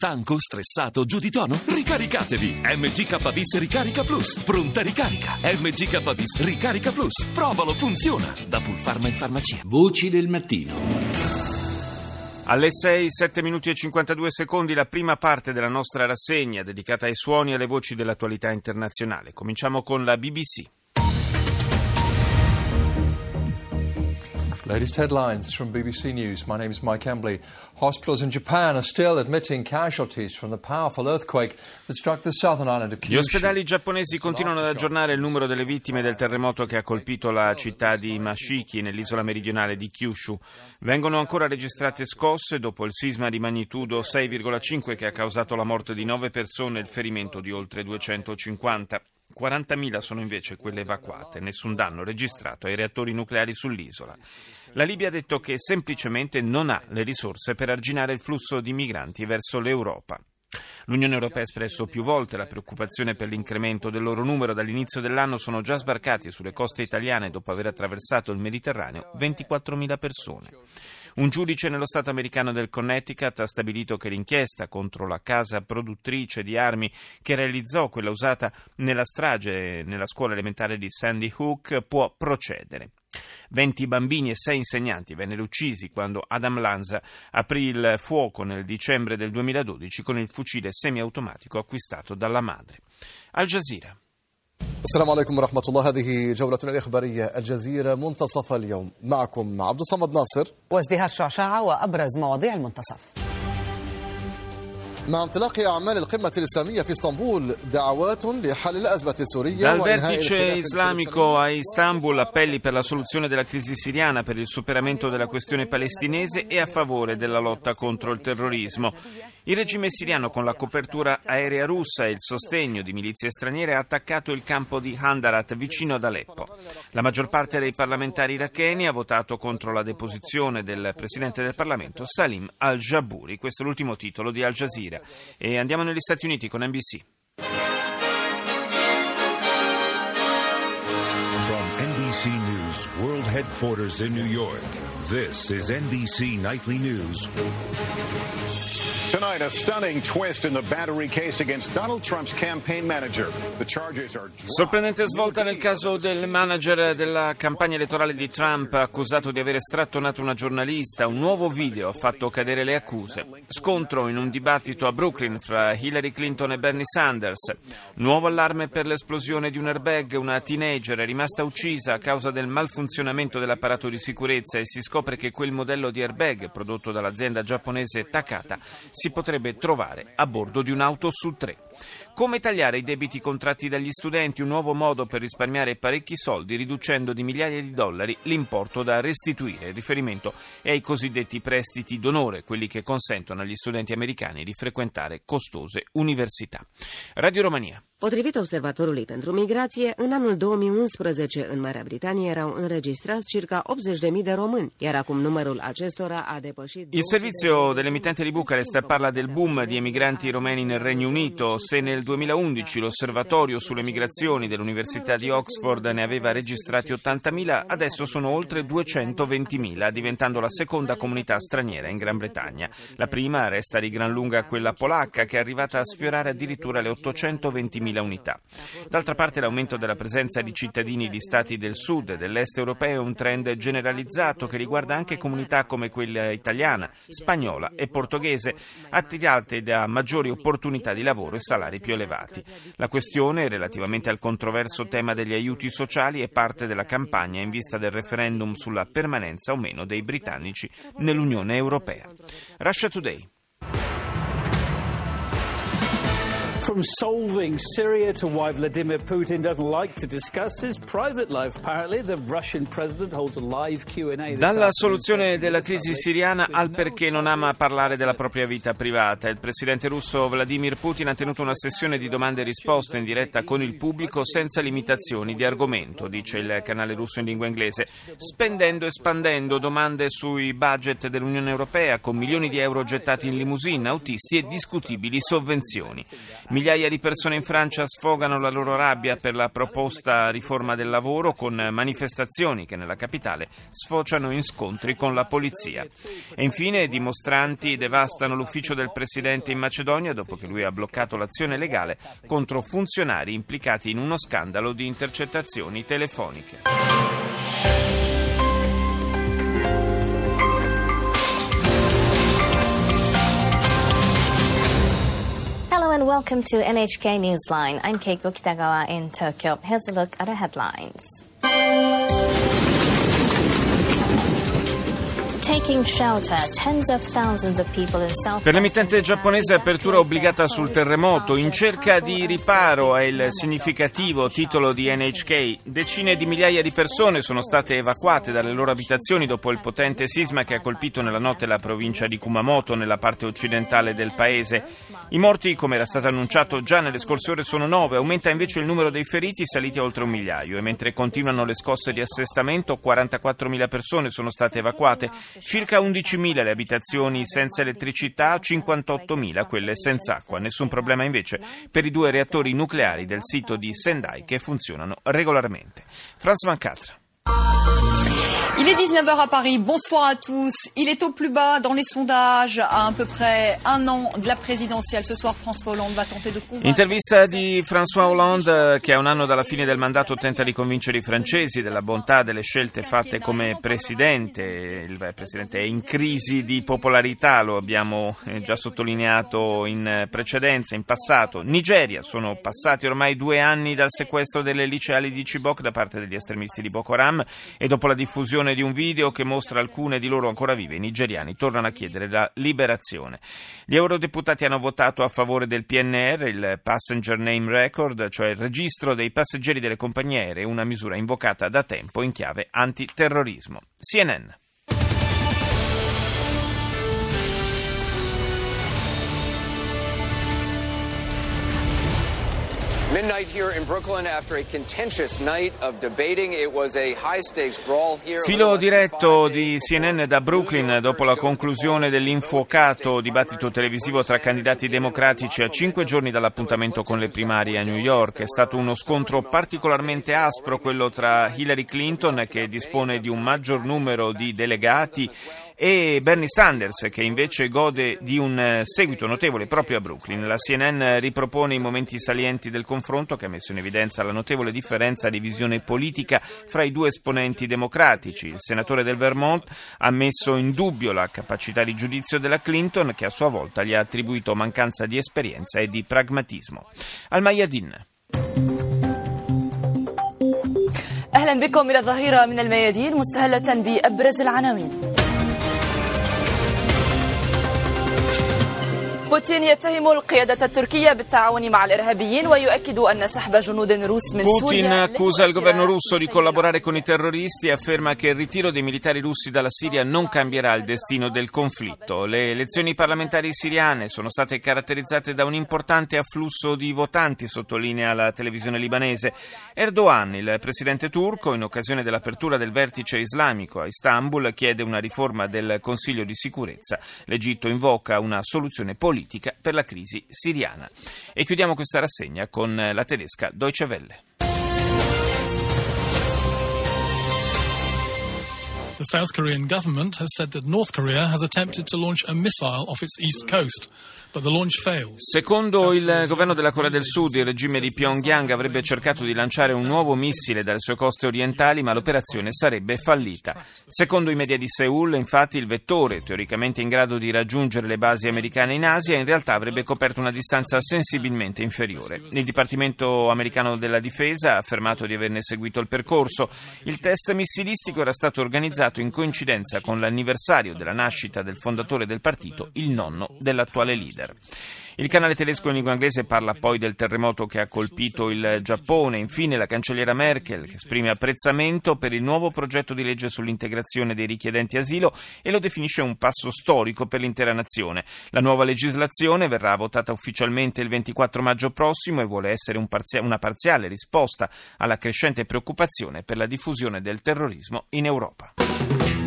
Stanco, stressato, giù di tono? Ricaricatevi! MGKBIS Ricarica Plus. Pronta ricarica. MGKBIS Ricarica Plus. Provalo, funziona. Da Pulpharma in farmacia. Voci del mattino. Alle 6, 7 minuti e 52 secondi la prima parte della nostra rassegna dedicata ai suoni e alle voci dell'attualità internazionale. Cominciamo con la BBC. Latest headlines from BBC News. My name is Mike Embley. Hospitals in Japan are still admitting casualties from the powerful earthquake that struck the southern island of Gli Kyushu. ospedali giapponesi continuano ad aggiornare il numero delle vittime del terremoto che ha colpito la città di Mashiki nell'isola meridionale di Kyushu. Vengono ancora registrate scosse dopo il sisma di magnitudo 6,5 che ha causato la morte di 9 persone e il ferimento di oltre 250. 40.000 sono invece quelle evacuate, nessun danno registrato ai reattori nucleari sull'isola. La Libia ha detto che semplicemente non ha le risorse per arginare il flusso di migranti verso l'Europa. L'Unione Europea ha espresso più volte la preoccupazione per l'incremento del loro numero. Dall'inizio dell'anno sono già sbarcati sulle coste italiane, dopo aver attraversato il Mediterraneo, 24.000 persone. Un giudice nello Stato americano del Connecticut ha stabilito che l'inchiesta contro la casa produttrice di armi che realizzò quella usata nella strage nella scuola elementare di Sandy Hook può procedere. 20 bambini e 6 insegnanti vennero uccisi quando Adam Lanza aprì il fuoco nel dicembre del 2012 con il fucile semiautomatico acquistato dalla madre. Al Jazeera. السلام عليكم ورحمة الله. هذه جولتنا الإخبارية الجزيرة منتصف اليوم. معكم عبد الصمد ناصر. وازدهار شعشعة وأبرز مواضيع المنتصف. مع انطلاق أعمال القمة الإسلامية في إسطنبول دعوات لحل الأزمة السورية Dal وإنهاء vertice islamico a Istanbul appelli per la soluzione della crisi siriana, per il superamento della questione palestinese e a favore della lotta contro il terrorismo. Il regime siriano con la copertura aerea russa e il sostegno di milizie straniere ha attaccato il campo di Handarat vicino ad Aleppo. La maggior parte dei parlamentari iracheni ha votato contro la deposizione del presidente del Parlamento Salim al-Jabouri. Questo è l'ultimo titolo di Al Jazeera. E andiamo negli Stati Uniti con NBC. From NBC News World Headquarters in New York, this is NBC Nightly News. Tonight, a stunning twist in the battery case against Donald Trump's campaign manager. The charges are Sorprendente svolta nel caso del manager della campagna elettorale di Trump accusato di aver strattonato una giornalista. Un nuovo video ha fatto cadere le accuse. Scontro in un dibattito a Brooklyn fra Hillary Clinton e Bernie Sanders. Nuovo allarme per l'esplosione di un airbag. Una teenager è rimasta uccisa a causa del malfunzionamento dell'apparato di sicurezza e si scopre che quel modello di airbag prodotto dall'azienda giapponese Takata si potrebbe trovare a bordo di un'auto su tre. Come tagliare i debiti contratti dagli studenti? Un nuovo modo per risparmiare parecchi soldi riducendo di migliaia di dollari l'importo da restituire. Il riferimento è ai cosiddetti prestiti d'onore, quelli che consentono agli studenti americani di frequentare costose università. Radio Romania. Potrivit Observatorului pentru Migrație, în anul 2011 în Marea Britanie erau înregistrați circa 80.000 de români, iar acum numărul acestora a depășit... Il servizio dell'emittente di Bucarest parla del boom di emigranti romeni nel Regno Unito. Se nel 2011 l'osservatorio sulle migrazioni dell'Università di Oxford ne aveva registrati 80.000, adesso sono oltre 220.000, diventando la seconda comunità straniera in Gran Bretagna. La prima resta di gran lunga quella polacca, che è arrivata a sfiorare addirittura le 820.000 unità. D'altra parte l'aumento della presenza di cittadini di stati del sud e dell'est europeo è un trend generalizzato che riguarda anche comunità come quella italiana, spagnola e portoghese, attirate da maggiori opportunità di lavoro e salari più elevati. La questione, relativamente al controverso tema degli aiuti sociali, è parte della campagna in vista del referendum sulla permanenza o meno dei britannici nell'Unione Europea. Russia Today. From solving Syria to why Vladimir Putin doesn't like to discuss his private life. Apparently, the Russian president holds a live Q&A. Dalla soluzione della crisi siriana al perché non ama parlare della propria vita privata. Il presidente russo Vladimir Putin ha tenuto una sessione di domande e risposte in diretta con il pubblico senza limitazioni di argomento, dice il canale russo in lingua inglese, spendendo e spandendo domande sui budget dell'Unione Europea con milioni di euro gettati in limousine, autisti e discutibili sovvenzioni. Migliaia di persone in Francia sfogano la loro rabbia per la proposta riforma del lavoro con manifestazioni che nella capitale sfociano in scontri con la polizia. E infine dimostranti devastano l'ufficio del presidente in Macedonia dopo che lui ha bloccato l'azione legale contro funzionari implicati in uno scandalo di intercettazioni telefoniche. Welcome to NHK Newsline. I'm Keiko Kitagawa in Tokyo. Here's a look at our headlines. Per l'emittente giapponese apertura obbligata sul terremoto, in cerca di riparo è il significativo titolo di NHK. Decine di migliaia di persone sono state evacuate dalle loro abitazioni dopo il potente sisma che ha colpito nella notte la provincia di Kumamoto, nella parte occidentale del paese. I morti, come era stato annunciato già nelle scorse ore, sono nove, aumenta invece il numero dei feriti saliti a oltre un migliaio e mentre continuano le scosse di assestamento 44.000 persone sono state evacuate, circa 11.000 le abitazioni senza elettricità, 58.000 quelle senza acqua. Nessun problema invece per i due reattori nucleari del sito di Sendai che funzionano regolarmente. Franz Van Catra. Il est 19h à Paris. Bonsoir à tous. Il est au plus bas dans les sondages à à peu près un an de la présidentielle. Ce soir, François Hollande va tenter de convaincre. Intervista di François Hollande che a un anno dalla fine del mandato tenta di convincere i francesi della bontà delle scelte fatte come presidente. Il presidente è in crisi di popolarità, lo abbiamo eh, già sottolineato in precedenza, in passato. Nigeria, sono passati ormai due anni dal sequestro delle liceali di Chibok da parte degli estremisti di Boko Haram e dopo la diffusione di un video che mostra alcune di loro ancora vive, i nigeriani tornano a chiedere la liberazione. Gli eurodeputati hanno votato a favore del PNR, il Passenger Name Record, cioè il registro dei passeggeri delle compagnie aeree, una misura invocata da tempo in chiave antiterrorismo. CNN. Midnight here in Brooklyn after a contentious night of debating. It was a high stakes brawl here. Filo diretto di CNN da Brooklyn dopo la conclusione dell'infuocato dibattito televisivo tra candidati democratici a cinque giorni dall'appuntamento con le primarie a New York. È stato uno scontro particolarmente aspro quello tra Hillary Clinton che dispone di un maggior numero di delegati e Bernie Sanders che invece gode di un eh, seguito notevole proprio a Brooklyn. La CNN ripropone i momenti salienti del confronto che ha messo in evidenza la notevole differenza di visione politica fra i due esponenti democratici. Il senatore del Vermont ha messo in dubbio la capacità di giudizio della Clinton che a sua volta gli ha attribuito mancanza di esperienza e di pragmatismo. Al Mayadin. اهلا بكم الى الظهيره من الميادين مستهله بابرز العناوين بوتين يتهم القيادة التركية بالتعاون مع الإرهابيين ويؤكد أن سحب جنود روس من Putin سوريا accusa il governo russo di collaborare con i terroristi e afferma che il ritiro dei militari russi dalla Siria non cambierà il destino del conflitto. Le elezioni parlamentari siriane sono state caratterizzate da un importante afflusso di votanti, sottolinea la televisione libanese. Erdogan, il presidente turco, in occasione dell'apertura del vertice islamico a Istanbul, chiede una riforma del Consiglio di sicurezza. L'Egitto invoca una soluzione politica politica per la crisi siriana. E chiudiamo questa rassegna con la tedesca Deutsche Welle. The South Korean government has said that North Korea has attempted to launch a missile off its east coast. Secondo il governo della Corea del Sud, il regime di Pyongyang avrebbe cercato di lanciare un nuovo missile dalle sue coste orientali, ma l'operazione sarebbe fallita. Secondo i media di Seoul, infatti, il vettore, teoricamente in grado di raggiungere le basi americane in Asia, in realtà avrebbe coperto una distanza sensibilmente inferiore. Il Dipartimento americano della difesa ha affermato di averne seguito il percorso. Il test missilistico era stato organizzato in coincidenza con l'anniversario della nascita del fondatore del partito, il nonno dell'attuale leader. Il canale tedesco in lingua inglese parla poi del terremoto che ha colpito il Giappone. Infine la cancelliera Merkel che esprime apprezzamento per il nuovo progetto di legge sull'integrazione dei richiedenti asilo e lo definisce un passo storico per l'intera nazione. La nuova legislazione verrà votata ufficialmente il 24 maggio prossimo e vuole essere un parzia- una parziale risposta alla crescente preoccupazione per la diffusione del terrorismo in Europa.